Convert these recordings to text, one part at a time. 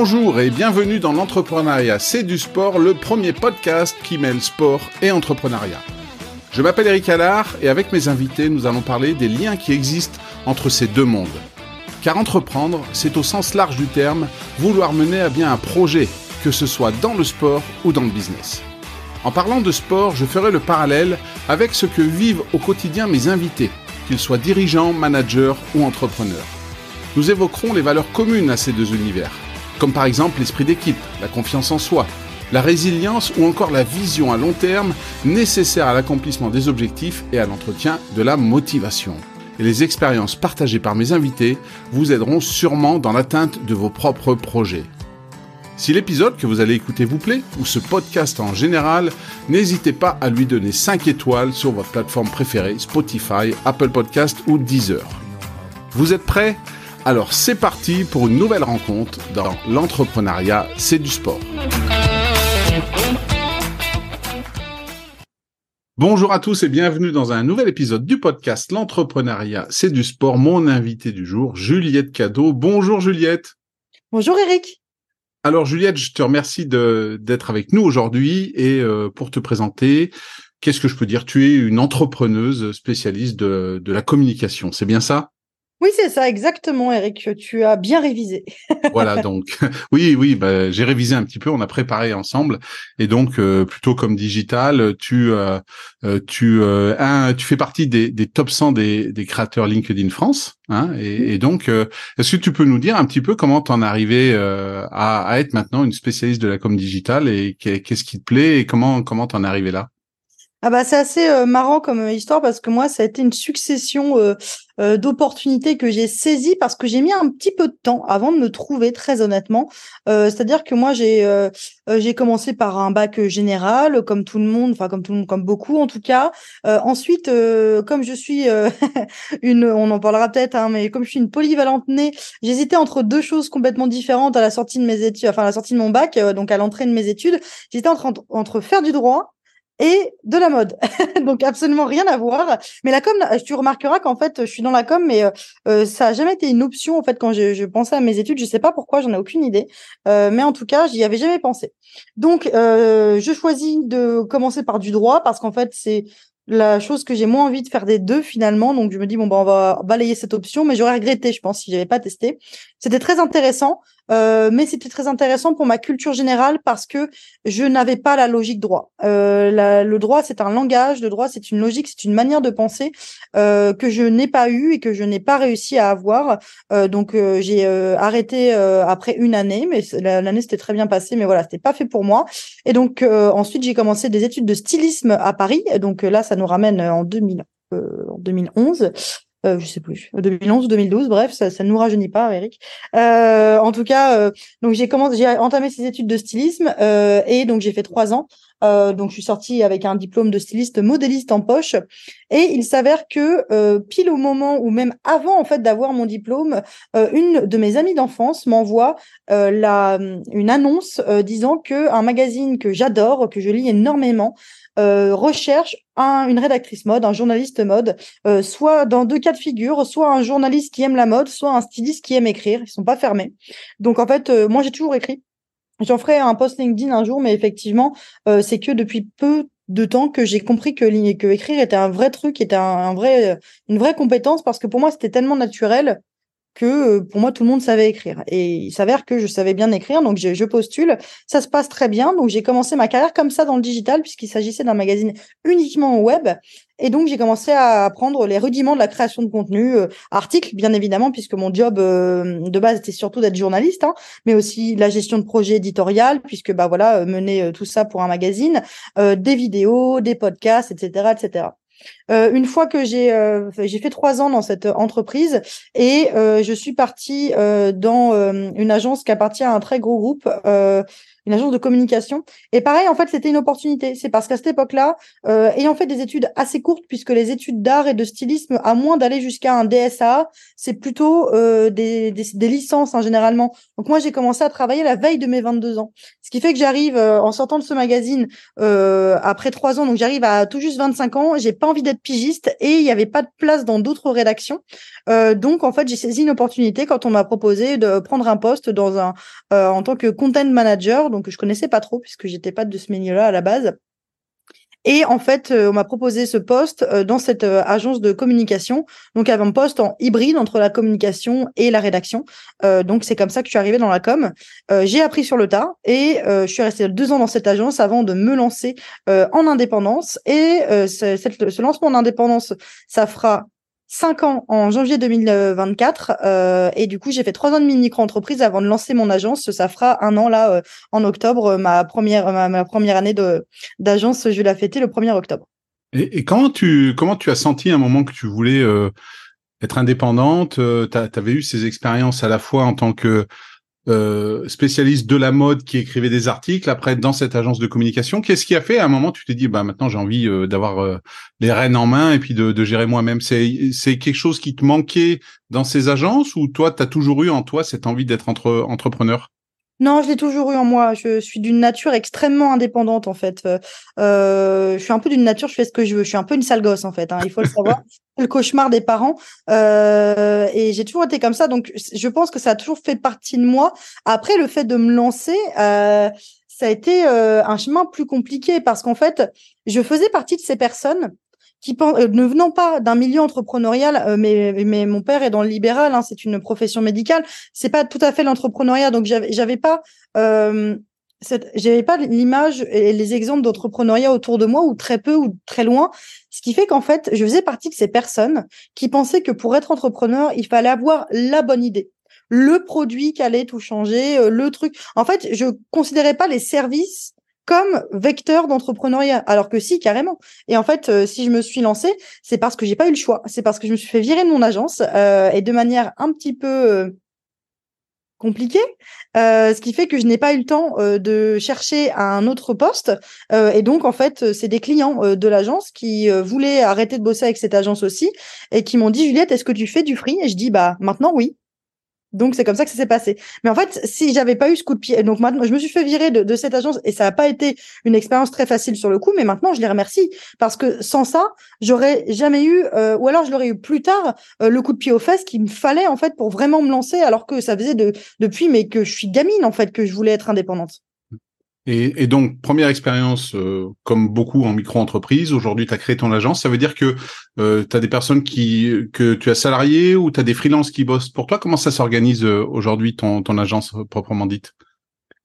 Bonjour et bienvenue dans l'entrepreneuriat C'est du sport, le premier podcast qui mêle sport et entrepreneuriat. Je m'appelle Eric Allard et avec mes invités, nous allons parler des liens qui existent entre ces deux mondes. Car entreprendre, c'est au sens large du terme vouloir mener à bien un projet, que ce soit dans le sport ou dans le business. En parlant de sport, je ferai le parallèle avec ce que vivent au quotidien mes invités, qu'ils soient dirigeants, managers ou entrepreneurs. Nous évoquerons les valeurs communes à ces deux univers, comme par exemple l'esprit d'équipe, la confiance en soi, la résilience ou encore la vision à long terme nécessaire à l'accomplissement des objectifs et à l'entretien de la motivation. Et les expériences partagées par mes invités vous aideront sûrement dans l'atteinte de vos propres projets. Si l'épisode que vous allez écouter vous plaît, ou ce podcast en général, n'hésitez pas à lui donner 5 étoiles sur votre plateforme préférée, Spotify, Apple Podcast ou Deezer. Vous êtes prêts? Alors c'est parti pour une nouvelle rencontre dans l'entrepreneuriat, c'est du sport. Bonjour à tous et bienvenue dans un nouvel épisode du podcast L'entrepreneuriat, c'est du sport. Mon invité du jour, Juliette Cadeau. Bonjour Juliette. Bonjour Eric. Alors Juliette, je te remercie d'être avec nous aujourd'hui et euh, pour te présenter, qu'est-ce que je peux dire? Tu es une entrepreneuse spécialiste de, de la communication, c'est bien ça? Oui, c'est ça, exactement, Eric. Tu as bien révisé. voilà, donc oui, oui, bah, j'ai révisé un petit peu. On a préparé ensemble, et donc euh, plutôt comme digital, tu euh, euh tu euh, un, tu fais partie des, des top 100 des, des créateurs LinkedIn France, hein, et, et donc est-ce que tu peux nous dire un petit peu comment t'en es arrivé à, à, être maintenant une spécialiste de la com digital et qu'est-ce qui te plaît et comment comment t'en es arrivé là? Ah bah c'est assez marrant comme histoire parce que moi ça a été une succession euh, d'opportunités que j'ai saisies parce que j'ai mis un petit peu de temps avant de me trouver, très honnêtement. Euh, c'est-à-dire que moi, j'ai euh, j'ai commencé par un bac général, comme tout le monde, enfin comme tout le monde, comme beaucoup en tout cas. ensuite, comme je suis une, on en parlera peut-être, hein, mais comme je suis une polyvalente née, j'hésitais entre deux choses complètement différentes à la sortie de mes études, enfin à la sortie de mon bac, donc à l'entrée de mes études. J'étais entre, entre faire du droit et de la mode. Donc absolument rien à voir. Mais la com, tu remarqueras qu'en fait, je suis dans la com, mais euh, euh, ça a jamais été une option en fait quand je, je pensais à mes études. Je sais pas pourquoi, j'en ai aucune idée. Euh, mais en tout cas, j'y avais jamais pensé. Donc euh, je choisis de commencer par du droit parce qu'en fait, c'est la chose que j'ai moins envie de faire des deux finalement. Donc je me dis bon bah on va balayer cette option, mais j'aurais regretté, je pense, si j'avais pas testé. C'était très intéressant, euh, mais c'était très intéressant pour ma culture générale parce que je n'avais pas la logique droit. Euh, le droit c'est un langage, le droit c'est une logique, c'est une manière de penser euh, que je n'ai pas eu et que je n'ai pas réussi à avoir. Euh, donc euh, j'ai euh, arrêté après une année, mais l'année s'était très bien passée, mais voilà c'était pas fait pour moi. Et donc ensuite j'ai commencé des études de stylisme à Paris. Donc là ça nous ramène en 2000 en 2011 euh, je sais plus, 2011 ou 2012, bref, ça, ça ne nous rajeunit pas, Eric. Euh, en tout cas, euh, donc j'ai commencé, j'ai entamé ces études de stylisme euh, et donc j'ai fait trois ans. Euh, donc je suis sortie avec un diplôme de styliste modéliste en poche. Et il s'avère que pile au moment ou même avant en fait d'avoir mon diplôme, une de mes amies d'enfance m'envoie la une annonce disant que un magazine que j'adore, que je lis énormément, euh, recherche un, une rédactrice mode, un journaliste mode, euh, soit dans deux cas de figure, soit un journaliste qui aime la mode, soit un styliste qui aime écrire. Ils sont pas fermés. Donc en fait, euh, moi j'ai toujours écrit. J'en ferai un post LinkedIn un jour, mais effectivement, c'est que depuis peu de temps que j'ai compris que, que écrire était un vrai truc, était un vrai, une vraie compétence parce que pour moi c'était tellement naturel que euh, pour moi tout le monde savait écrire. Et il s'avère que je savais bien écrire, donc je, je postule. Ça se passe très bien. Donc j'ai commencé ma carrière comme ça dans le digital, puisqu'il s'agissait d'un magazine uniquement web. Et donc j'ai commencé à apprendre les rudiments de la création de contenu, euh, articles bien évidemment, puisque mon job euh, de base était surtout d'être journaliste, hein, mais aussi la gestion de projet éditorial, puisque bah voilà mener tout ça pour un magazine, des vidéos, des podcasts, etc., etc. Euh, une fois que j'ai euh, j'ai fait trois ans dans cette entreprise et euh, je suis partie dans une agence qui appartient à un très gros groupe. Une agence de communication. Et pareil, en fait, c'était une opportunité. C'est parce qu'à cette époque-là, euh, ayant fait des études assez courtes, puisque les études d'art et de stylisme, à moins d'aller jusqu'à un DSA, c'est plutôt euh, des, des, des, licences hein, généralement. Donc moi, j'ai commencé à travailler la veille de mes 22 ans. Ce qui fait que j'arrive, euh, en sortant de ce magazine, euh, après trois ans, donc j'arrive à tout juste 25 ans, j'ai pas envie d'être pigiste et il n'y avait pas de place dans d'autres rédactions. Euh, donc en fait, j'ai saisi une opportunité quand on m'a proposé de prendre un poste dans un euh, en tant que content manager, je connaissais pas trop puisque j'étais pas de ce milieu-là à la base. Et en fait, euh, on m'a proposé ce poste euh, dans cette euh, agence de communication, donc avait un poste en hybride entre la communication et la rédaction. donc c'est comme ça que je suis arrivée dans la com. j'ai appris sur le tas et je suis restée deux ans dans cette agence avant de me lancer en indépendance. Et ce lancement en indépendance, ça fera cinq ans en janvier 2024 euh, et du coup j'ai fait trois ans de micro-entreprise avant de lancer mon agence. Ça fera un an là euh, en octobre ma première ma, première année d'agence. Je vais la fêter le 1er octobre. Et, comment tu comment tu as senti un moment que tu voulais euh, être indépendante Tu avais eu ces expériences à la fois en tant que euh, spécialiste de la mode qui écrivait des articles, après dans cette agence de communication. Qu'est-ce qui a fait? À un moment tu t'es dit bah maintenant j'ai envie euh, d'avoir euh, les rênes en main et puis de, gérer moi-même. C'est c'est quelque chose qui te manquait dans ces agences ou toi tu as toujours eu en toi cette envie d'être entre entrepreneur? Non, je l'ai toujours eu en moi. Je suis d'une nature extrêmement indépendante en fait. Euh, je suis un peu d'une nature, je fais ce que je veux. Je suis un peu une sale gosse en fait. Hein, il faut le savoir. le cauchemar des parents. Euh, et j'ai toujours été comme ça. Donc, je pense que ça a toujours fait partie de moi. Après, le fait de me lancer, euh, ça a été euh, un chemin plus compliqué parce qu'en fait, je faisais partie de ces personnes qui euh, ne venant pas d'un milieu entrepreneurial, euh, mais, mais mon père est dans le libéral, hein, c'est une profession médicale, c'est pas tout à fait l'entrepreneuriat, donc j'avais j'avais pas euh, j'avais pas l'image et les exemples d'entrepreneuriat autour de moi ou très peu ou très loin, ce qui fait qu'en fait je faisais partie de ces personnes qui pensaient que pour être entrepreneur il fallait avoir la bonne idée. Le produit qui allait tout changer, le truc. En fait, je considérais pas les services comme vecteur d'entrepreneuriat. Alors que si, carrément. Et en fait, euh, si je me suis lancée, c'est parce que j'ai pas eu le choix. C'est parce que je me suis fait virer de mon agence euh, et de manière un petit peu euh, compliquée, ce qui fait que je n'ai pas eu le temps de chercher un autre poste. et donc, en fait, c'est des clients de l'agence qui voulaient arrêter de bosser avec cette agence aussi et qui m'ont dit, Juliette, est-ce que tu fais du free? Et je dis, bah maintenant, oui. Donc c'est comme ça que ça s'est passé. Mais en fait, si j'avais pas eu ce coup de pied, donc maintenant je me suis fait virer de, cette agence et ça n'a pas été une expérience très facile sur le coup, mais maintenant je les remercie parce que sans ça, j'aurais jamais eu, euh, ou alors je l'aurais eu plus tard, euh, le coup de pied aux fesses qu'il me fallait en fait pour vraiment me lancer, alors que ça faisait de, depuis mais que je suis gamine en fait que je voulais être indépendante. Et, donc, première expérience, euh, comme beaucoup en micro-entreprise, aujourd'hui tu as créé ton agence, ça veut dire que euh, tu as des personnes qui que tu as salariées ou tu as des freelances qui bossent pour toi? Comment ça s'organise euh, aujourd'hui ton, ton agence proprement dite?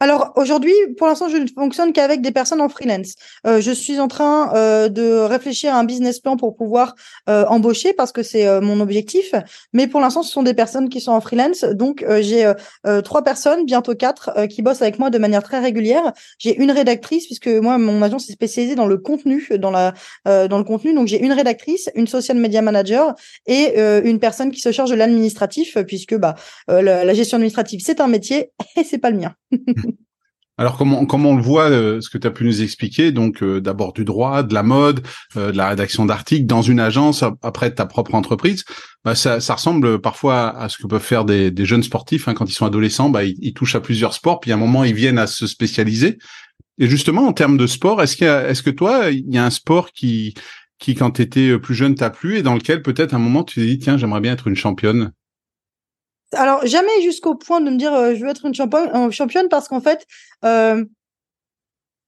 Alors aujourd'hui, pour l'instant, je ne fonctionne qu'avec des personnes en freelance. Euh, je suis en train euh, de réfléchir à un business plan pour pouvoir euh, embaucher parce que c'est euh, mon objectif. Mais pour l'instant, ce sont des personnes qui sont en freelance. Donc euh, j'ai euh, trois personnes, bientôt quatre, qui bossent avec moi de manière très régulière. J'ai une rédactrice puisque moi, mon agence est spécialisée dans le contenu, dans la dans le contenu. Donc j'ai une rédactrice, une social media manager et une personne qui se charge de l'administratif puisque bah la, la gestion administrative c'est un métier et c'est pas le mien. Alors comment on le voit, euh, ce que tu as pu nous expliquer, donc euh, d'abord du droit, de la mode, euh, de la rédaction d'articles dans une agence, après ta propre entreprise, bah, ça, ressemble parfois à ce que peuvent faire des, jeunes sportifs hein, quand ils sont adolescents, bah, ils, touchent à plusieurs sports, puis à un moment ils viennent à se spécialiser. Et justement en termes de sport, est-ce qu'il est-ce que toi il y a un sport qui qui quand tu étais plus jeune t'a plu et dans lequel peut-être à un moment tu t'es dit tiens j'aimerais bien être une championne? Alors jamais jusqu'au point de me dire euh, je veux être une championne, euh, championne parce qu'en fait euh,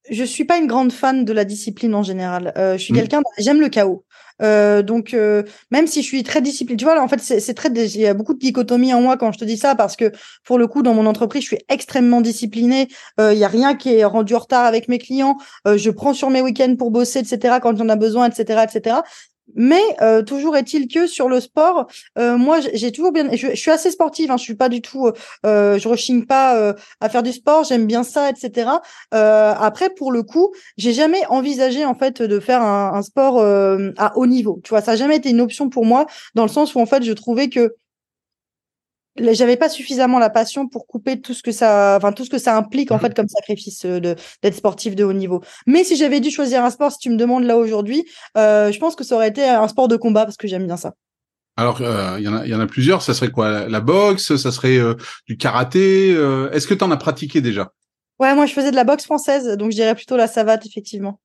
je suis pas une grande fan de la discipline en général. Euh, je suis mmh. quelqu'un j'aime le chaos. Euh, donc même si je suis très disciplinée, tu vois là en fait c'est très il y a beaucoup de dichotomie en moi quand je te dis ça parce que pour le coup dans mon entreprise je suis extrêmement disciplinée. Il y a rien qui est rendu en retard avec mes clients. je prends sur mes week-ends pour bosser etc quand j'en a besoin etc etc. Mais euh, toujours est-il que sur le sport, euh, moi j'ai toujours bien, je, suis assez sportive, hein, je suis pas du tout, euh, je rechigne pas à faire du sport, j'aime bien ça, etc. après pour le coup, j'ai jamais envisagé en fait de faire un, un sport à haut niveau. Tu vois, ça n'a jamais été une option pour moi dans le sens où en fait je trouvais que j'avais pas suffisamment la passion pour couper tout ce que ça, enfin tout ce que ça implique en mmh. fait comme sacrifice euh, de d'être sportif de haut niveau. Mais si j'avais dû choisir un sport, si tu me demandes là aujourd'hui, euh, je pense que ça aurait été un sport de combat parce que j'aime bien ça. Alors, il y, en a, y en a plusieurs. Ça serait quoi? La boxe Ça serait du karaté Est-ce que tu en as pratiqué déjà? Ouais, moi je faisais de la boxe française, donc je dirais plutôt la savate effectivement.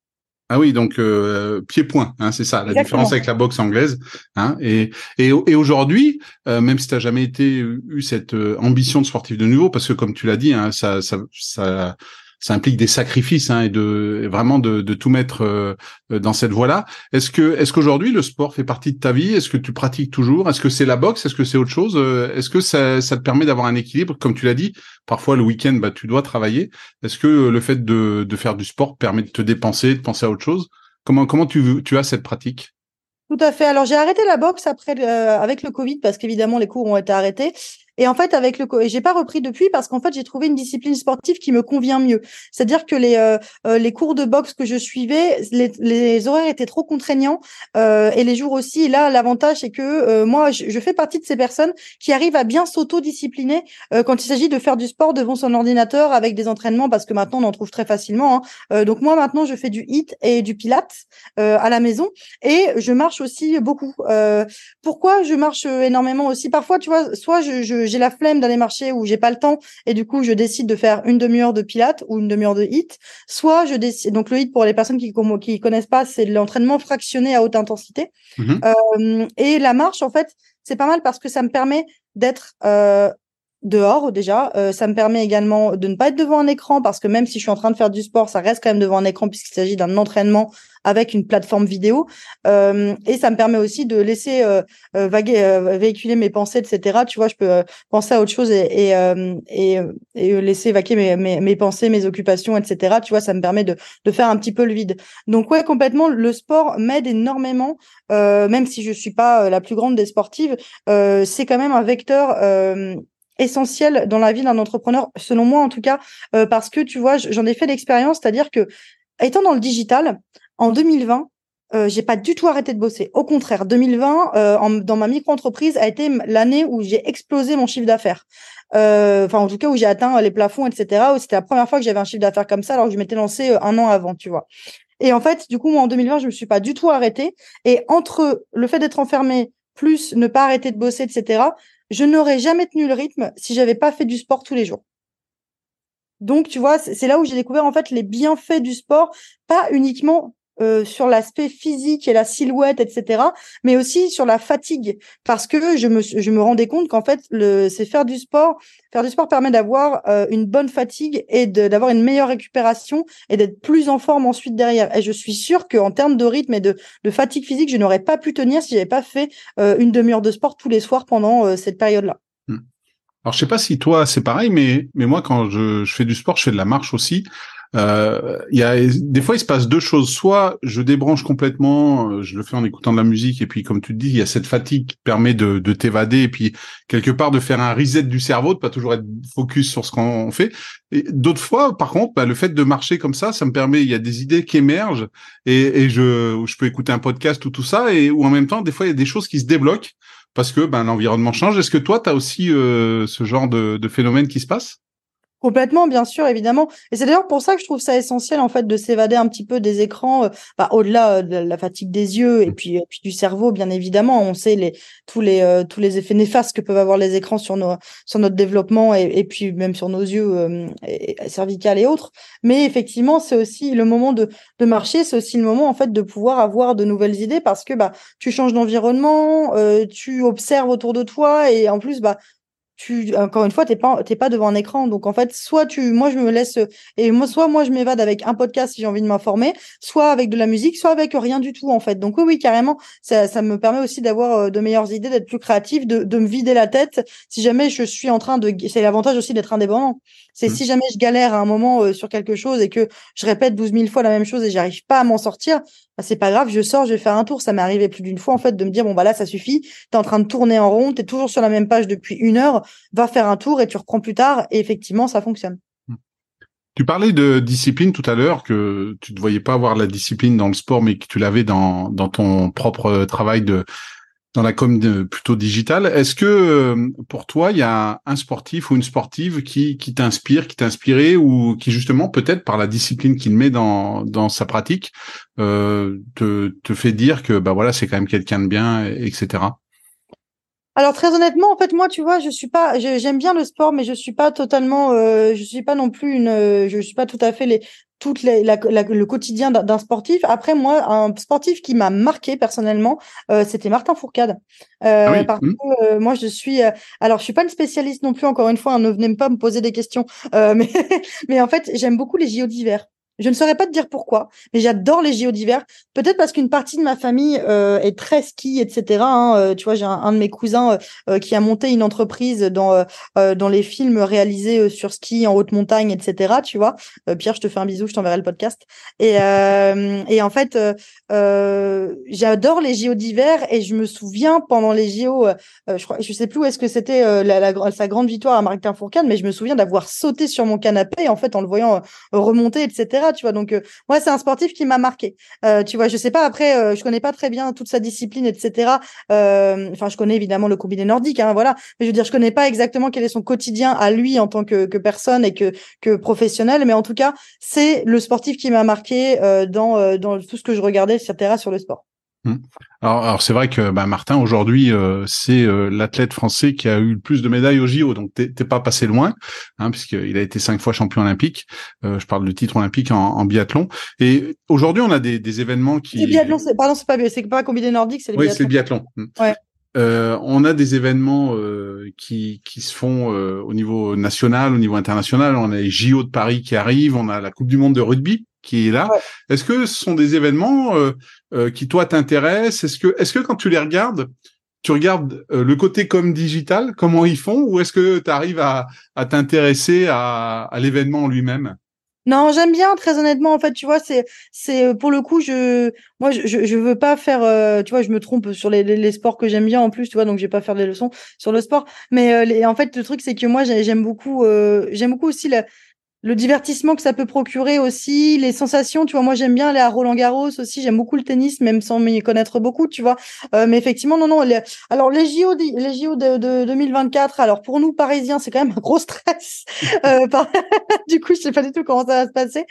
Ah oui, donc euh, pied-point, hein, c'est ça, la différence avec la boxe anglaise. Hein, et et, et aujourd'hui, euh, même si tu n'as jamais été eu cette euh, ambition de sportif de nouveau, parce que comme tu l'as dit, hein, ça, ça, ça ça implique des sacrifices hein, et de vraiment de, de tout mettre euh, dans cette voie-là. Est-ce que est-ce qu'aujourd'hui le sport fait partie de ta vie? Est-ce que tu pratiques toujours? Est-ce que c'est la boxe? Est-ce que c'est autre chose? Euh, Est-ce que ça, ça te permet d'avoir un équilibre? Comme tu l'as dit, parfois le week-end, bah, tu dois travailler. Est-ce que le fait de, de faire du sport permet de te dépenser, de penser à autre chose? Comment comment tu, tu as cette pratique? Tout à fait. Alors j'ai arrêté la boxe après euh, avec le Covid parce qu'évidemment les cours ont été arrêtés et en fait, avec le, j'ai pas repris depuis parce qu'en fait, j'ai trouvé une discipline sportive qui me convient mieux. C'est-à-dire que les euh, euh, les cours de boxe que je suivais, les, les horaires étaient trop contraignants euh, et les jours aussi. Et là, l'avantage c'est que euh, moi, je, je, fais partie de ces personnes qui arrivent à bien s'auto-discipliner euh, quand il s'agit de faire du sport devant son ordinateur avec des entraînements parce que maintenant on en trouve très facilement. Hein. donc moi maintenant, je fais du hit et du pilates à la maison et je marche aussi beaucoup. pourquoi je marche énormément aussi? Parfois, tu vois, soit je, je j'ai la flemme d'aller marcher ou j'ai pas le temps et du coup je décide de faire une demi-heure de pilates ou une demi-heure de hit, soit je décide donc le hit pour les personnes qui qui connaissent pas, c'est l'entraînement fractionné à haute intensité. Mmh euh, et la marche en fait, c'est pas mal parce que ça me permet d'être euh, dehors déjà. Euh, ça me permet également de ne pas être devant un écran parce que même si je suis en train de faire du sport, ça reste quand même devant un écran puisqu'il s'agit d'un entraînement avec une plateforme vidéo. Euh, et ça me permet aussi de laisser euh, vaguer, véhiculer mes pensées, etc. Tu vois, je peux penser à autre chose et, et, et, laisser vaquer mes, mes, mes, pensées, mes occupations, etc. Tu vois, ça me permet de, de faire un petit peu le vide. Donc ouais, complètement, le sport m'aide énormément, même si je suis pas la plus grande des sportives. c'est quand même un vecteur essentiel dans la vie d'un entrepreneur, selon moi en tout cas, euh, parce que tu vois, j'en ai fait l'expérience, c'est-à-dire que étant dans le digital, en 2020, euh, j'ai pas du tout arrêté de bosser. Au contraire, 2020, euh, dans ma micro-entreprise, a été l'année où j'ai explosé mon chiffre d'affaires. Euh, enfin, en tout cas, où j'ai atteint les plafonds, etc. C'était la première fois que j'avais un chiffre d'affaires comme ça, alors que je m'étais lancé un an avant, tu vois. Et en fait, du coup, moi, en 2020, je me suis pas du tout arrêtée. Et entre le fait d'être enfermé plus ne pas arrêter de bosser, etc., je n'aurais jamais tenu le rythme si j'avais pas fait du sport tous les jours. Donc, tu vois, c'est là où j'ai découvert en fait les bienfaits du sport, pas uniquement euh, sur l'aspect physique et la silhouette, etc., mais aussi sur la fatigue, parce que je me, rendais compte qu'en fait, c'est faire du sport. Faire du sport permet d'avoir euh, une bonne fatigue et d'avoir une meilleure récupération et d'être plus en forme ensuite derrière. Et je suis sûre qu'en termes de rythme et de, fatigue physique, je n'aurais pas pu tenir si j'avais pas fait euh, une demi-heure de sport tous les soirs pendant cette période-là. Hmm. Alors je sais pas si toi c'est pareil, mais moi quand je fais du sport, je fais de la marche aussi. Euh, y a des fois il se passe deux choses. Soit je débranche complètement, euh, je le fais en écoutant de la musique, et puis comme tu te dis, il y a cette fatigue qui permet de, de t'évader, et puis quelque part de faire un reset du cerveau, de pas toujours être focus sur ce qu'on fait. Et d'autres fois, par contre, bah, le fait de marcher comme ça, ça me permet, il y a des idées qui émergent, et, et je, je peux écouter un podcast ou tout ça, et ou en même temps, des fois il y a des choses qui se débloquent parce que ben, l'environnement change. Est-ce que toi, tu as aussi euh, ce genre de, de phénomène qui se passe? Complètement, bien sûr, évidemment. Et c'est d'ailleurs pour ça que je trouve ça essentiel, en fait, de s'évader un petit peu des écrans, euh, bah, au-delà euh, de la fatigue des yeux et puis, puis du cerveau, bien évidemment. On sait les, tous, les, euh, tous les effets néfastes que peuvent avoir les écrans sur, nos, sur notre développement et, et puis même sur nos yeux euh, et, cervicales et autres. Mais effectivement, c'est aussi le moment de, de marcher, c'est aussi le moment, en fait, de pouvoir avoir de nouvelles idées parce que bah, tu changes d'environnement, tu observes autour de toi et en plus, bah, tu encore une fois t'es pas t'es pas devant un écran. Donc en fait soit tu moi je me laisse et moi soit moi je m'évade avec un podcast si j'ai envie de m'informer soit avec de la musique soit avec rien du tout en fait. Donc oui oui carrément ça, ça me permet aussi d'avoir euh, de meilleures idées d'être plus créatif de, de me vider la tête si jamais je suis en train de c'est l'avantage aussi d'être indépendant c'est mmh. si jamais je galère à un moment euh, sur quelque chose et que je répète 12 000 fois la même chose et j'arrive pas à m'en sortir, bah, c'est pas grave, je sors, je vais faire un tour. Ça m'est arrivé plus d'une fois en fait de me dire bon bah là ça suffit, t'es en train de tourner en rond, t'es toujours sur la même page depuis une heure, va faire un tour et tu reprends plus tard et effectivement ça fonctionne. Mmh. Tu parlais de discipline tout à l'heure, que tu ne voyais pas avoir la discipline dans le sport, mais que tu l'avais dans, dans ton propre travail de, dans la com plutôt digitale. Est-ce que euh, pour toi, il y a un sportif ou une sportive qui, t'inspire, qui t'a inspiré ou qui justement peut-être par la discipline qu'il met dans, sa pratique euh, te, te fait dire que bah voilà c'est quand même quelqu'un de bien, etc. Alors très honnêtement, en fait, moi, tu vois, je suis pas, j'aime bien le sport, mais je suis pas totalement, euh, je suis pas non plus une, je suis pas tout à fait les, la, le quotidien d'un sportif. Après, moi, un sportif qui m'a marqué personnellement, euh, c'était Martin Fourcade. Euh, ah parce mmh. que euh, moi, je suis, euh, alors, je suis pas une spécialiste non plus. Encore une fois, hein, ne venez pas me poser des questions. mais, mais en fait, j'aime beaucoup les JO d'hiver. Je ne saurais pas te dire pourquoi, mais j'adore les JO d'hiver. Peut-être parce qu'une partie de ma famille euh, est très ski, etc. Hein. Euh, tu vois, j'ai un, de mes cousins euh, qui a monté une entreprise dans dans les films réalisés sur ski en haute montagne, etc. Tu vois, Pierre, je te fais un bisou, je t'enverrai le podcast. Et en fait, j'adore les JO d'hiver et je me souviens pendant les JO, je crois, je sais plus où est-ce que c'était sa grande victoire à Martin Fourcade, mais je me souviens d'avoir sauté sur mon canapé en fait en le voyant remonter, etc tu vois. Donc, euh, moi, c'est un sportif qui m'a marqué. Euh, tu vois, je sais pas, après, euh, je connais pas très bien toute sa discipline, etc. Enfin, je connais évidemment le combiné nordique, hein, voilà. Mais je veux dire, je connais pas exactement quel est son quotidien à lui en tant que, que personne et que, que professionnel. Mais en tout cas, c'est le sportif qui m'a marqué dans, dans tout ce que je regardais, etc., sur le sport. Mmh. Alors, alors c'est vrai que bah, Martin aujourd'hui euh, c'est euh, l'athlète français qui a eu le plus de médailles au JO, donc t'es pas passé loin, hein, puisqu'il a été cinq fois champion olympique. Euh, je parle du titre olympique en, en biathlon. Et aujourd'hui on a des, des événements qui. C'est biathlon, pardon, c'est pas c'est pas combiné nordique, c'est le oui, c'est le biathlon. Mmh. Ouais. Euh, on a des événements euh, qui, qui se font euh, au niveau national, au niveau international. On a les JO de Paris qui arrivent, on a la Coupe du Monde de rugby qui est là. Est-ce que ce sont des événements euh, euh, qui toi t'intéressent? Est-ce que est-ce que quand tu les regardes, tu regardes euh, le côté comme digital, comment ils font, ou est-ce que tu arrives à, à t'intéresser à, à l'événement lui-même? Non, j'aime bien, très honnêtement. En fait, tu vois, c'est, c'est pour le coup, je, moi, je, je veux pas faire, tu vois, je me trompe sur les, les, sports que j'aime bien en plus, tu vois, donc je vais pas faire des leçons sur le sport. Mais les, en fait, le truc, c'est que moi, j'aime beaucoup, j'aime beaucoup aussi la, le divertissement que ça peut procurer aussi, les sensations, tu vois, moi j'aime bien aller à Roland Garros aussi, j'aime beaucoup le tennis, même sans m'y connaître beaucoup, tu vois. Euh, mais effectivement, non, non. alors les JO, les JO de, de 2024, alors pour nous Parisiens, c'est quand même un gros stress. Euh, du coup, je sais pas du tout comment ça va se passer.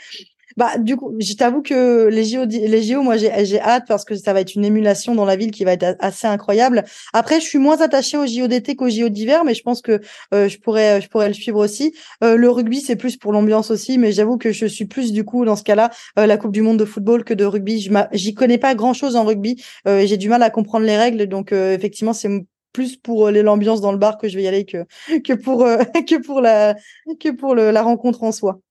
Bah, du coup, je t'avoue que les JO, les JO, moi, j'ai hâte parce que ça va être une émulation dans la ville qui va être assez incroyable. Après, je suis moins attachée aux JO d'été qu'aux JO d'hiver, mais je pense que euh, je pourrais, je pourrais le suivre aussi. Euh, le rugby, c'est plus pour l'ambiance aussi, mais j'avoue que je suis plus du coup dans ce cas-là euh, la Coupe du Monde de football que de rugby. J'y connais pas grand-chose en rugby. j'ai du mal à comprendre les règles, donc effectivement, c'est plus pour l'ambiance dans le bar que je vais y aller que que pour que pour la que pour le, la rencontre en soi.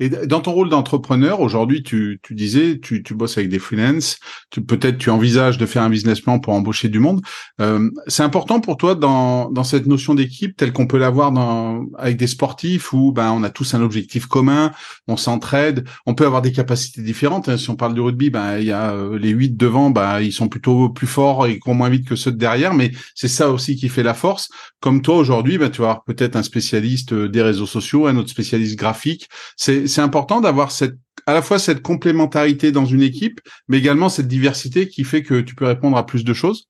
Et dans ton rôle d'entrepreneur, aujourd'hui, tu, tu disais, tu, tu bosses avec des freelances, tu, peut-être tu envisages de faire un business plan pour embaucher du monde. Euh, c'est important pour toi dans, dans cette notion d'équipe telle qu'on peut l'avoir dans, avec des sportifs où ben, on a tous un objectif commun, on s'entraide, on peut avoir des capacités différentes. Hein. Si on parle du rugby, ben, il y a euh, les huit devant, ben, ils sont plutôt plus forts et courent moins vite que ceux de derrière, mais c'est ça aussi qui fait la force. Comme toi aujourd'hui, ben, tu vas avoir peut-être un spécialiste euh, des réseaux sociaux, un autre spécialiste graphique. C'est c'est important d'avoir cette à la fois cette complémentarité dans une équipe, mais également cette diversité qui fait que tu peux répondre à plus de choses.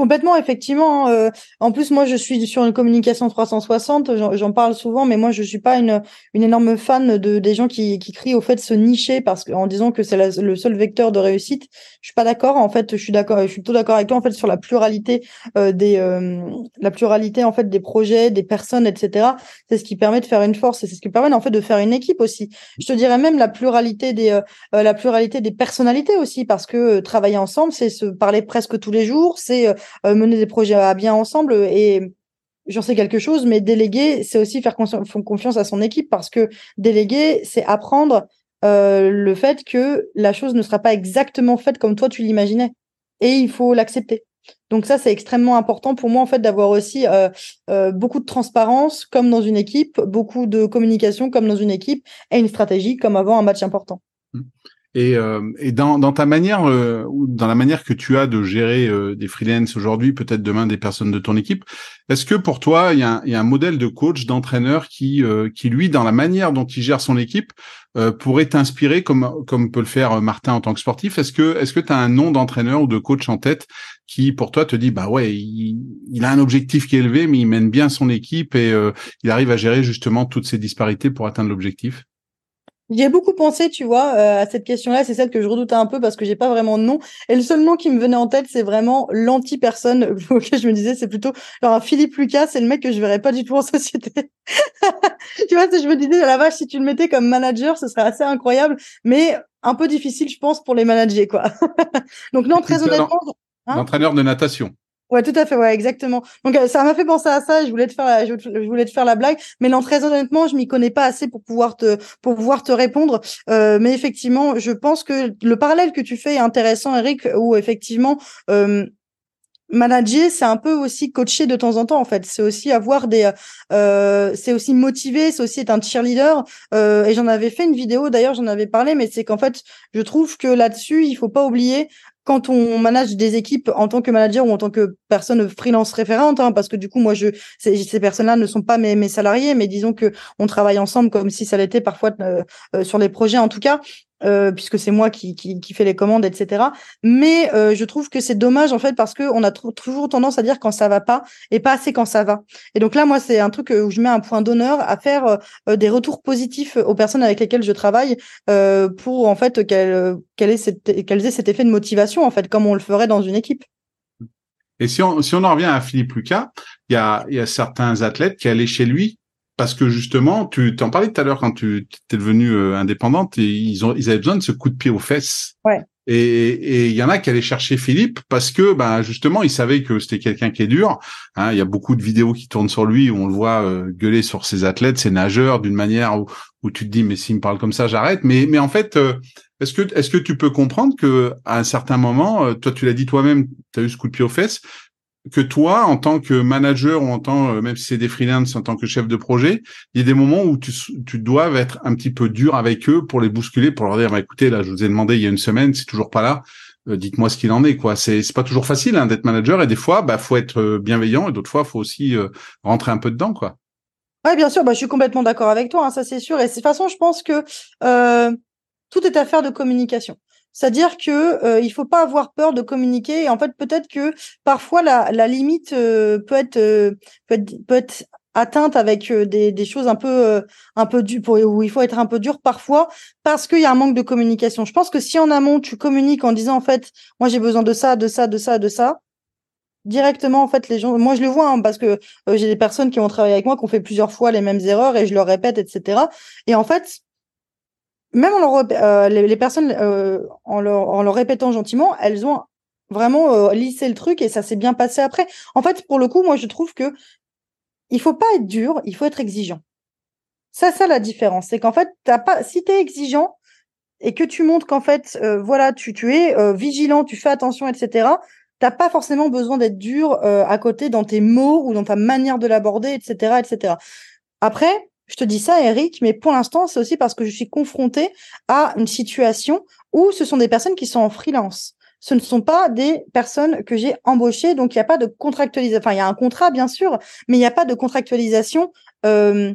Complètement, effectivement. Hein, euh, en plus, moi, je suis sur une communication 360. J'en parle souvent, mais moi, je suis pas une, énorme fan de des gens qui, crient au fait de se nicher parce qu'en disant que c'est le seul vecteur de réussite. Je suis pas d'accord. En fait, je suis d'accord. Je suis tout d'accord avec toi. En fait, sur la pluralité euh, des euh, la pluralité en fait des projets, des personnes, etc. C'est ce qui permet de faire une force et c'est ce qui permet en fait de faire une équipe aussi. Je te dirais même la pluralité des la pluralité des personnalités aussi parce que travailler ensemble, c'est se parler presque tous les jours, c'est euh, mener des projets à bien ensemble et j'en sais quelque chose, mais déléguer, c'est aussi faire confiance à son équipe parce que déléguer, c'est apprendre euh, le fait que la chose ne sera pas exactement faite comme toi tu l'imaginais et il faut l'accepter. Donc ça, c'est extrêmement important pour moi en fait d'avoir aussi euh, beaucoup de transparence comme dans une équipe, beaucoup de communication comme dans une équipe et une stratégie comme avant un match important. Et, euh, et dans, dans, ta manière, euh, dans la manière que tu as de gérer euh, des freelances aujourd'hui, peut-être demain des personnes de ton équipe, est-ce que pour toi, il y a, y a, un modèle de coach, d'entraîneur qui, qui lui, dans la manière dont il gère son équipe, pourrait t'inspirer comme comme peut le faire Martin en tant que sportif? Est-ce que est-ce que tu as un nom d'entraîneur ou de coach en tête qui, pour toi, te dit bah ouais, il, il, a un objectif qui est élevé, mais il mène bien son équipe et il arrive à gérer justement toutes ces disparités pour atteindre l'objectif? J'ai beaucoup pensé, tu vois, euh, à cette question-là. C'est celle que je redoutais un peu parce que j'ai pas vraiment de nom. Et le seul nom qui me venait en tête, c'est vraiment l'anti-personne auquel je me disais, c'est plutôt alors Philippe Lucas, c'est le mec que je verrais pas du tout en société. tu vois, je me disais, la vache, si tu le mettais comme manager, ce serait assez incroyable, mais un peu difficile, je pense, pour les managers, quoi. Donc non, très honnêtement. Hein L'entraîneur de natation. Ouais, tout à fait, ouais, exactement. Donc euh, ça m'a fait penser à ça. Je voulais te faire, la, je, voulais te faire la blague, mais non, très honnêtement, je m'y connais pas assez pour pouvoir te, pour pouvoir te répondre. Euh, mais effectivement, je pense que le parallèle que tu fais est intéressant, Eric, où effectivement. Euh, manager, c'est un peu aussi coacher de temps en temps en fait. C'est aussi avoir des, euh, c'est aussi motiver, c'est aussi être un cheerleader. Euh, et j'en avais fait une vidéo d'ailleurs, j'en avais parlé, mais c'est qu'en fait, je trouve que là-dessus, il faut pas oublier quand on manage des équipes en tant que manager ou en tant que personne freelance référente, hein, parce que du coup, moi, je ces, ces personnes-là ne sont pas mes, salariés, mais disons que on travaille ensemble comme si ça l'était parfois euh, euh, sur les projets en tout cas. Euh, puisque c'est moi qui, qui, qui fais les commandes, etc. Mais euh, je trouve que c'est dommage en fait parce que on a toujours tendance à dire quand ça va pas et pas assez quand ça va. Et donc là, moi, c'est un truc où je mets un point d'honneur à faire euh, des retours positifs aux personnes avec lesquelles je travaille pour en fait qu'elles qu'elles aient cet effet de motivation en fait, comme on le ferait dans une équipe. Et si on, si on en revient à Philippe Lucas, il y a, y a certains athlètes qui allaient chez lui parce que justement, tu t'en parlais tout à l'heure quand tu étais devenue euh, indépendante, et ils ont, ils avaient besoin de ce coup de pied aux fesses. Ouais. Et il y en a qui allaient chercher Philippe parce que, ben justement, ils savaient que c'était quelqu'un qui est dur. Hein, il y a beaucoup de vidéos qui tournent sur lui où on le voit euh, gueuler sur ses athlètes, ses nageurs, d'une manière où, où tu te dis mais s'il me parle comme ça, j'arrête. Mais mais en fait, euh, est-ce que est-ce que tu peux comprendre que à un certain moment, toi tu l'as dit toi-même, tu as eu ce coup de pied aux fesses, que toi, en tant que manager ou en tant, euh, même si c'est des freelances, en tant que chef de projet, il y a des moments où tu, tu dois être un petit peu dur avec eux pour les bousculer, pour leur dire, bah, écoutez, là, je vous ai demandé il y a une semaine, c'est toujours pas là. Euh, dites-moi ce qu'il en est, quoi. C'est, c'est pas toujours facile hein, d'être manager et des fois, bah, faut être euh, bienveillant et d'autres fois, faut aussi rentrer un peu dedans, quoi. Ouais, bien sûr. Bah, je suis complètement d'accord avec toi. Hein, ça, c'est sûr. Et de toute façon, je pense que tout est affaire de communication. C'est-à-dire que euh, il faut pas avoir peur de communiquer. Et en fait, peut-être que parfois la, la limite euh, peut être euh, peut être peut être atteinte avec euh, des, des choses un peu un peu du où il faut être un peu dur parfois parce qu'il y a un manque de communication. Je pense que si en amont tu communiques en disant en fait moi j'ai besoin de ça, de ça, de ça, de ça, directement en fait les gens moi je le vois hein, parce que j'ai des personnes qui ont travaillé avec moi qui ont fait plusieurs fois les mêmes erreurs et je leur répète etc et en fait même en leur, euh, les, personnes, euh, en, leur, en leur répétant gentiment, elles ont vraiment euh, lissé le truc et ça s'est bien passé après. En fait, pour le coup, moi, je trouve que il faut pas être dur, il faut être exigeant. Ça, ça la différence, c'est qu'en fait, t'as pas, si t'es exigeant et que tu montres qu'en fait, euh, voilà, tu, tu es euh, vigilant, tu fais attention, etc. T'as pas forcément besoin d'être dur à côté dans tes mots ou dans ta manière de l'aborder, etc., etc. Après, je te dis ça, Eric, mais pour l'instant, c'est aussi parce que je suis confrontée à une situation où ce sont des personnes qui sont en freelance. Ce ne sont pas des personnes que j'ai embauchées, donc il n'y a pas de contractualisation. Enfin, il y a un contrat, bien sûr, mais il n'y a pas de contractualisation euh,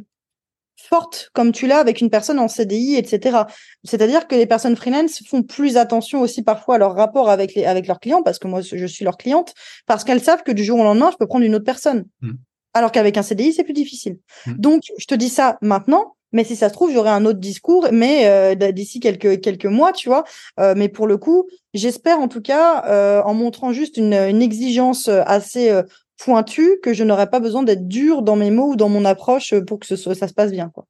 forte comme tu l'as avec une personne en CDI, etc. C'est-à-dire que les personnes freelance font plus attention aussi parfois à leur rapport avec, les, avec leurs clients, parce que moi, je suis leur cliente, parce qu'elles savent que du jour au lendemain, je peux prendre une autre personne. Mmh alors qu'avec un CDI, c'est plus difficile. Mmh. Donc, je te dis ça maintenant, mais si ça se trouve, j'aurai un autre discours, mais euh, d'ici quelques quelques mois, tu vois. Euh, mais pour le coup, j'espère en tout cas, euh, en montrant juste une, exigence assez pointue, que je n'aurai pas besoin d'être dur dans mes mots ou dans mon approche pour que ce soit, ça se passe bien, quoi.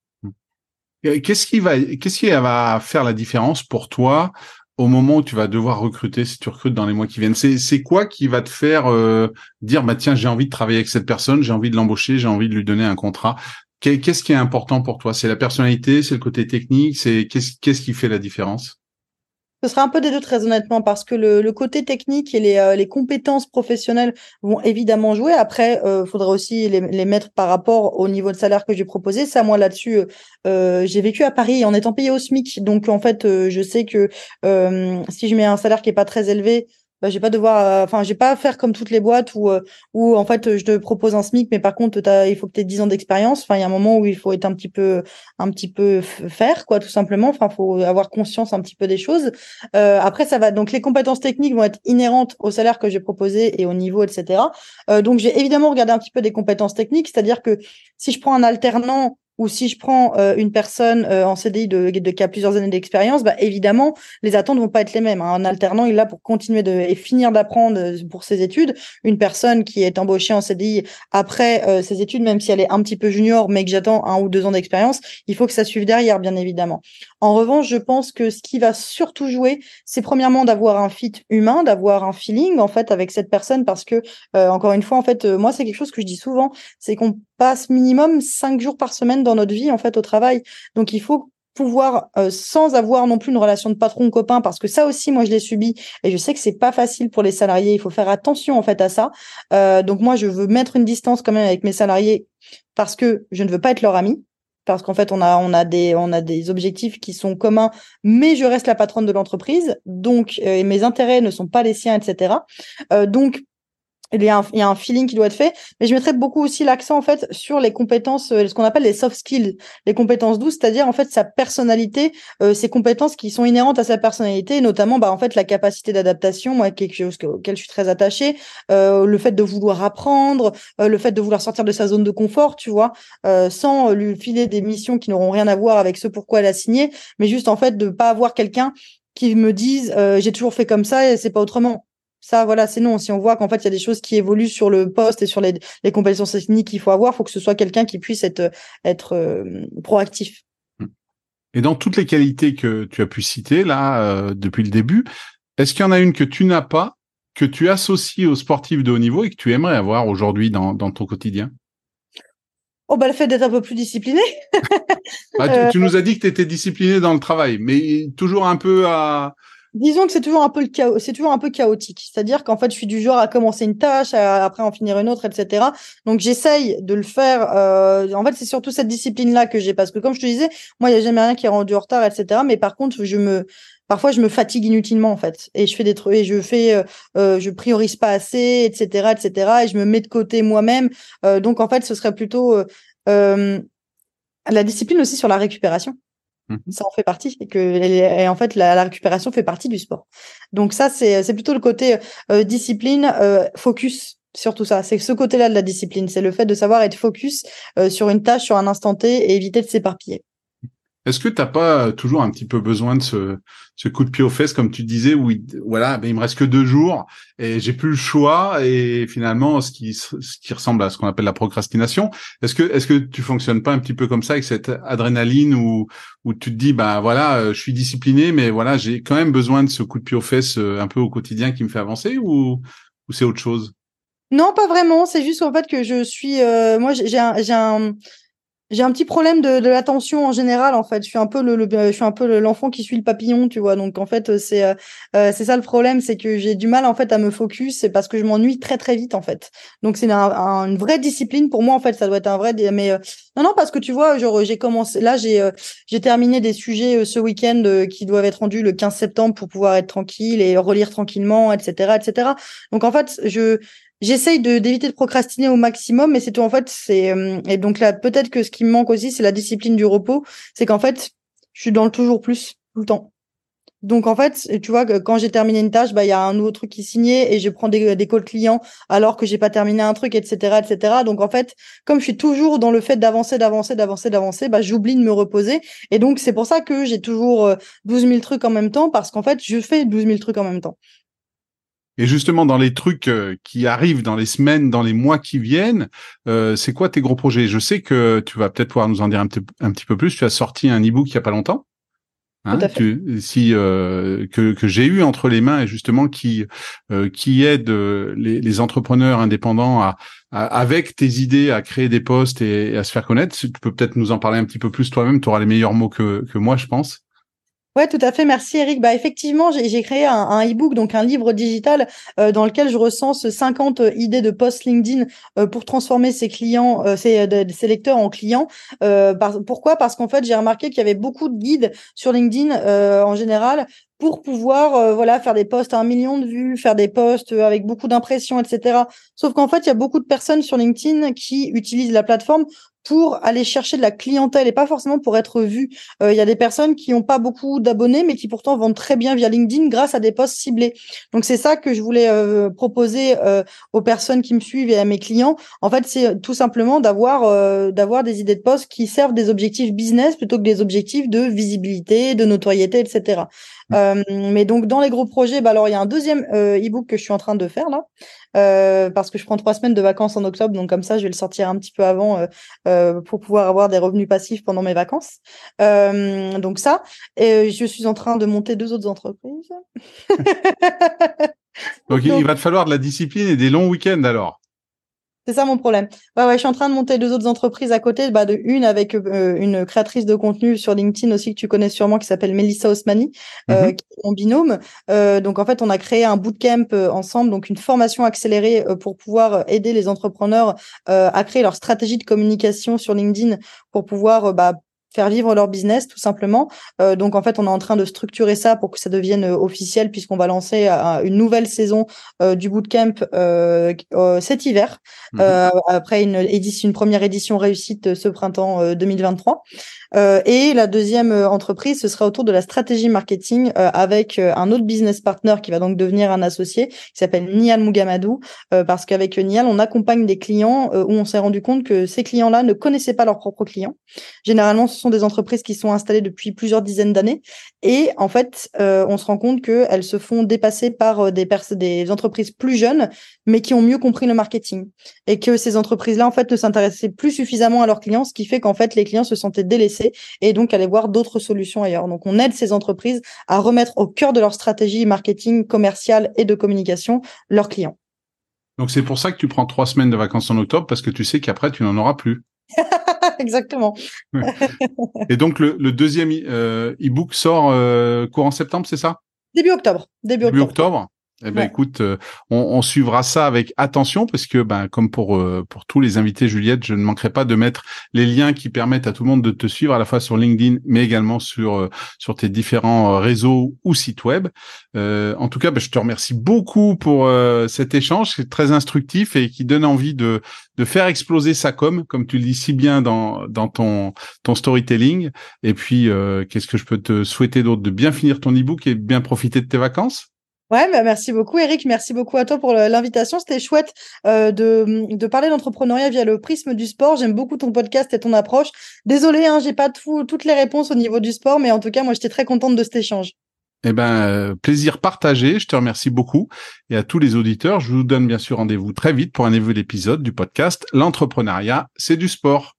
Qu'est-ce qui va, qu'est-ce qui va faire la différence pour toi au moment où tu vas devoir recruter, si tu recrutes dans les mois qui viennent. C'est quoi qui va te faire euh, dire bah tiens j'ai envie de travailler avec cette personne, j'ai envie de l'embaucher, j'ai envie de lui donner un contrat. Qu'est-ce qui est important pour toi? C'est la personnalité, c'est le côté technique, c'est qu'est-ce qu'est-ce qui fait la différence? Ce sera un peu des deux, très honnêtement, parce que le, côté technique et les, euh, les, compétences professionnelles vont évidemment jouer. Après, il euh, faudra aussi les, mettre par rapport au niveau de salaire que j'ai proposé. Ça, moi, là-dessus, euh, j'ai vécu à Paris en étant payé au SMIC. Donc, en fait, je sais que si je mets un salaire qui est pas très élevé, bah, j'ai pas devoir euh, enfin j'ai pas à faire comme toutes les boîtes où euh, où en fait je te propose un SMIC mais par contre il faut aies 10 ans d'expérience. Enfin il y a un moment où il faut être un petit peu un petit peu faire quoi tout simplement. Enfin faut avoir conscience un petit peu des choses. Euh, après ça va donc les compétences techniques vont être inhérentes au salaire que j'ai proposé et au niveau etc euh, donc j'ai évidemment regardé un petit peu des compétences techniques c'est-à-dire que si je prends un alternant ou si je prends euh, une personne euh, en CDI de, qui a plusieurs années d'expérience, bah, évidemment, les attentes vont pas être les mêmes. Hein. Un alternant, il est là pour continuer de, et finir d'apprendre euh, pour ses études. Une personne qui est embauchée en CDI après ses études, même si elle est un petit peu junior, mais que j'attends un ou deux ans d'expérience, il faut que ça suive derrière, bien évidemment. En revanche, je pense que ce qui va surtout jouer, c'est premièrement d'avoir un fit humain, d'avoir un feeling en fait avec cette personne, parce que encore une fois, en fait, moi, c'est quelque chose que je dis souvent, c'est qu'on passe minimum cinq jours par semaine dans notre vie en fait au travail. Donc il faut pouvoir euh, sans avoir non plus une relation de patron copain parce que ça aussi moi je l'ai subi et je sais que c'est pas facile pour les salariés. Il faut faire attention en fait à ça. Euh, donc moi je veux mettre une distance quand même avec mes salariés parce que je ne veux pas être leur ami parce qu'en fait on a on a des on a des objectifs qui sont communs mais je reste la patronne de l'entreprise donc euh, mes intérêts ne sont pas les siens etc donc il y, a un, feeling qui doit être fait, mais je mettrais beaucoup aussi l'accent en fait sur les compétences, euh, ce qu'on appelle les soft skills, les compétences douces, c'est-à-dire en fait sa personnalité, euh, ces compétences qui sont inhérentes à sa personnalité, notamment bah en fait la capacité d'adaptation, moi quelque chose auquel je suis très attachée, euh, le fait de vouloir apprendre, le fait de vouloir sortir de sa zone de confort, tu vois, sans lui filer des missions qui n'auront rien à voir avec ce pourquoi elle a signé, mais juste en fait de pas avoir quelqu'un qui me dise j'ai toujours fait comme ça et c'est pas autrement ça, voilà, c'est non. Si on voit qu'en fait, il y a des choses qui évoluent sur le poste et sur les, les compétences techniques qu'il faut avoir, il faut que ce soit quelqu'un qui puisse être, être euh, proactif. Et dans toutes les qualités que tu as pu citer là euh, depuis le début, est-ce qu'il y en a une que tu n'as pas, que tu associes aux sportifs de haut niveau et que tu aimerais avoir aujourd'hui dans, dans ton quotidien? Oh bah le fait d'être un peu plus discipliné. bah, tu, tu, nous as dit que tu étais discipliné dans le travail, mais toujours un peu à Disons que c'est toujours un peu le chaos, c'est toujours un peu chaotique. C'est-à-dire qu'en fait, je suis du genre à commencer une tâche, à, après en finir une autre, etc. Donc j'essaye de le faire. Euh, en fait, c'est surtout cette discipline-là que j'ai, parce que comme je te disais, moi, il n'y a jamais rien qui est rendu en retard, etc. Mais par contre, je me, parfois, je me fatigue inutilement en fait, et je fais des trucs, et je fais, euh, euh, je priorise pas assez, etc., etc. Et je me mets de côté moi-même. Euh, donc en fait, ce serait plutôt euh, la discipline aussi sur la récupération. Mmh. Ça en fait partie et que et en fait la, récupération fait partie du sport. Donc ça c'est c'est plutôt le côté euh, discipline euh, focus sur tout ça. C'est ce côté-là de la discipline, c'est le fait de savoir être focus euh, sur une tâche sur un instant T et éviter de s'éparpiller. Est-ce que t'as pas toujours un petit peu besoin de ce, coup de pied aux fesses, comme tu disais, où il, voilà, ben il me reste que deux jours et j'ai plus le choix et finalement ce qui ressemble à ce qu'on appelle la procrastination. Est-ce que est-ce que tu fonctionnes pas un petit peu comme ça avec cette adrénaline où où tu te dis bah voilà, euh, je suis discipliné, mais voilà, j'ai quand même besoin de ce coup de pied aux fesses euh, un peu au quotidien qui me fait avancer ou ou c'est autre chose? Non, pas vraiment. C'est juste en fait que je suis, euh, moi j'ai un j'ai un petit problème de, l'attention en général en fait. Je suis un peu le, je suis un peu l'enfant qui suit le papillon, tu vois. Donc en fait c'est euh, euh, c'est ça le problème, c'est que j'ai du mal en fait à me focus, c'est parce que je m'ennuie très très vite en fait. Donc c'est une vraie discipline pour moi en fait. Ça doit être un vrai. Mais euh, non non parce que tu vois, genre j'ai commencé là j'ai j'ai terminé des sujets ce week-end qui doivent être rendus le 15 septembre pour pouvoir être tranquille et relire tranquillement, etc etc. Donc en fait je j'essaye d'éviter de procrastiner au maximum, mais c'est tout en fait. C'est euh, et donc là peut-être que ce qui me manque aussi, c'est la discipline du repos. C'est qu'en fait, je suis dans le toujours plus tout le temps. Donc en fait, tu vois, quand j'ai terminé une tâche, bah il y a un nouveau truc qui signé et je prends des, des calls clients alors que j'ai pas terminé un truc, etc., etc. Donc en fait, comme je suis toujours dans le fait d'avancer, d'avancer, d'avancer, d'avancer, bah j'oublie de me reposer. Et donc c'est pour ça que j'ai toujours 12 euh, 000 trucs en même temps parce qu'en fait, je fais 12 000 trucs en même temps. Et justement, dans les trucs euh, qui arrivent dans les semaines, dans les mois qui viennent, euh, c'est quoi tes gros projets? Je sais que tu vas peut-être pouvoir nous en dire un, un, petit peu plus. Tu as sorti un e-book il y a pas longtemps. Hein, tu, si euh, que, que j'ai eu entre les mains et justement qui euh, qui aide euh, les, les, entrepreneurs indépendants à, avec tes idées à créer des postes et, et, à se faire connaître. Tu peux peut-être nous en parler un petit peu plus toi-même. Tu auras les meilleurs mots que que moi, je pense. Ouais, tout à fait. Merci Eric. Bah effectivement, j'ai créé un, e-book, donc un livre digital euh, dans lequel je recense 50 idées de post LinkedIn euh, pour transformer ses clients, euh, ses, lecteurs en clients. pourquoi? Parce qu'en fait, j'ai remarqué qu'il y avait beaucoup de guides sur LinkedIn en général pour pouvoir voilà faire des posts à un million de vues, faire des posts avec beaucoup d'impressions, etc. Sauf qu'en fait, il y a beaucoup de personnes sur LinkedIn qui utilisent la plateforme pour aller chercher de la clientèle et pas forcément pour être vu. Euh, il y a des personnes qui n'ont pas beaucoup d'abonnés, mais qui pourtant vendent très bien via LinkedIn grâce à des posts ciblés. Donc c'est ça que je voulais euh, proposer euh, aux personnes qui me suivent et à mes clients. En fait, c'est tout simplement d'avoir d'avoir des idées de posts qui servent des objectifs business plutôt que des objectifs de visibilité, de notoriété, etc. mais donc dans les gros projets, bah alors il y a un deuxième e-book que je suis en train de faire là, euh, parce que je prends trois semaines de vacances en octobre, donc comme ça, je vais le sortir un petit peu avant euh, euh, pour pouvoir avoir des revenus passifs pendant mes vacances. donc ça, et je suis en train de monter deux autres entreprises. donc, il va te falloir de la discipline et des longs week-ends alors. C'est ça mon problème. Ouais, ouais, je suis en train de monter deux autres entreprises à côté, bah, de une avec euh, une créatrice de contenu sur LinkedIn aussi que tu connais sûrement qui s'appelle Melissa Osmani, euh, mm-hmm. qui est mon binôme. Euh, donc en fait, on a créé un bootcamp ensemble, donc une formation accélérée pour pouvoir aider les entrepreneurs à créer leur stratégie de communication sur LinkedIn pour pouvoir bah, faire vivre leur business tout simplement. Euh, donc en fait, on est en train de structurer ça pour que ça devienne euh, officiel puisqu'on va lancer euh, une nouvelle saison du bootcamp cet hiver mhm. après une édition, une première édition réussite ce printemps 2023. Euh, et la deuxième entreprise, ce sera autour de la stratégie marketing avec un autre business partner qui va donc devenir un associé, qui s'appelle Nial Mugamadou, parce qu'avec Nial, on accompagne des clients où on s'est rendu compte que ces clients-là ne connaissaient pas leurs propres clients. Généralement, ce sont des entreprises qui sont installées depuis plusieurs dizaines d'années, et en fait, on se rend compte qu'elles se font dépasser par des, des entreprises plus jeunes, mais qui ont mieux compris le marketing, et que ces entreprises-là, en fait, ne s'intéressaient plus suffisamment à leurs clients, ce qui fait qu'en fait, les clients se sentaient délaissés et donc aller voir d'autres solutions ailleurs. Donc on aide ces entreprises à remettre au cœur de leur stratégie marketing, commerciale et de communication leurs clients. Donc c'est pour ça que tu prends trois semaines de vacances en octobre parce que tu sais qu'après tu n'en auras plus. Exactement. et donc le, deuxième euh, e-book sort euh, courant septembre, c'est ça? Début octobre. Début octobre. Eh ben écoute, euh, on, on, suivra ça avec attention parce que ben comme pour euh, pour tous les invités Juliette, je ne manquerai pas de mettre les liens qui permettent à tout le monde de te suivre à la fois sur LinkedIn mais également sur euh, sur tes différents réseaux ou sites web. en tout cas, ben, je te remercie beaucoup pour cet échange, c'est très instructif et qui donne envie de de faire exploser sa com comme tu le dis si bien dans dans ton ton storytelling. Et puis qu'est-ce que je peux te souhaiter d'autre de bien finir ton ebook et bien profiter de tes vacances? Ouais, bah merci beaucoup Eric, merci beaucoup à toi pour l'invitation. C'était chouette euh, de, de parler d'entrepreneuriat via le prisme du sport. J'aime beaucoup ton podcast et ton approche. Désolée, hein, j'ai pas tout, toutes les réponses au niveau du sport, mais en tout cas, moi, j'étais très contente de cet échange. Eh ben, euh, plaisir partagé. Je te remercie beaucoup. Et à tous les auditeurs, je vous donne bien sûr rendez-vous très vite pour un nouvel épisode du podcast L'entrepreneuriat, c'est du sport.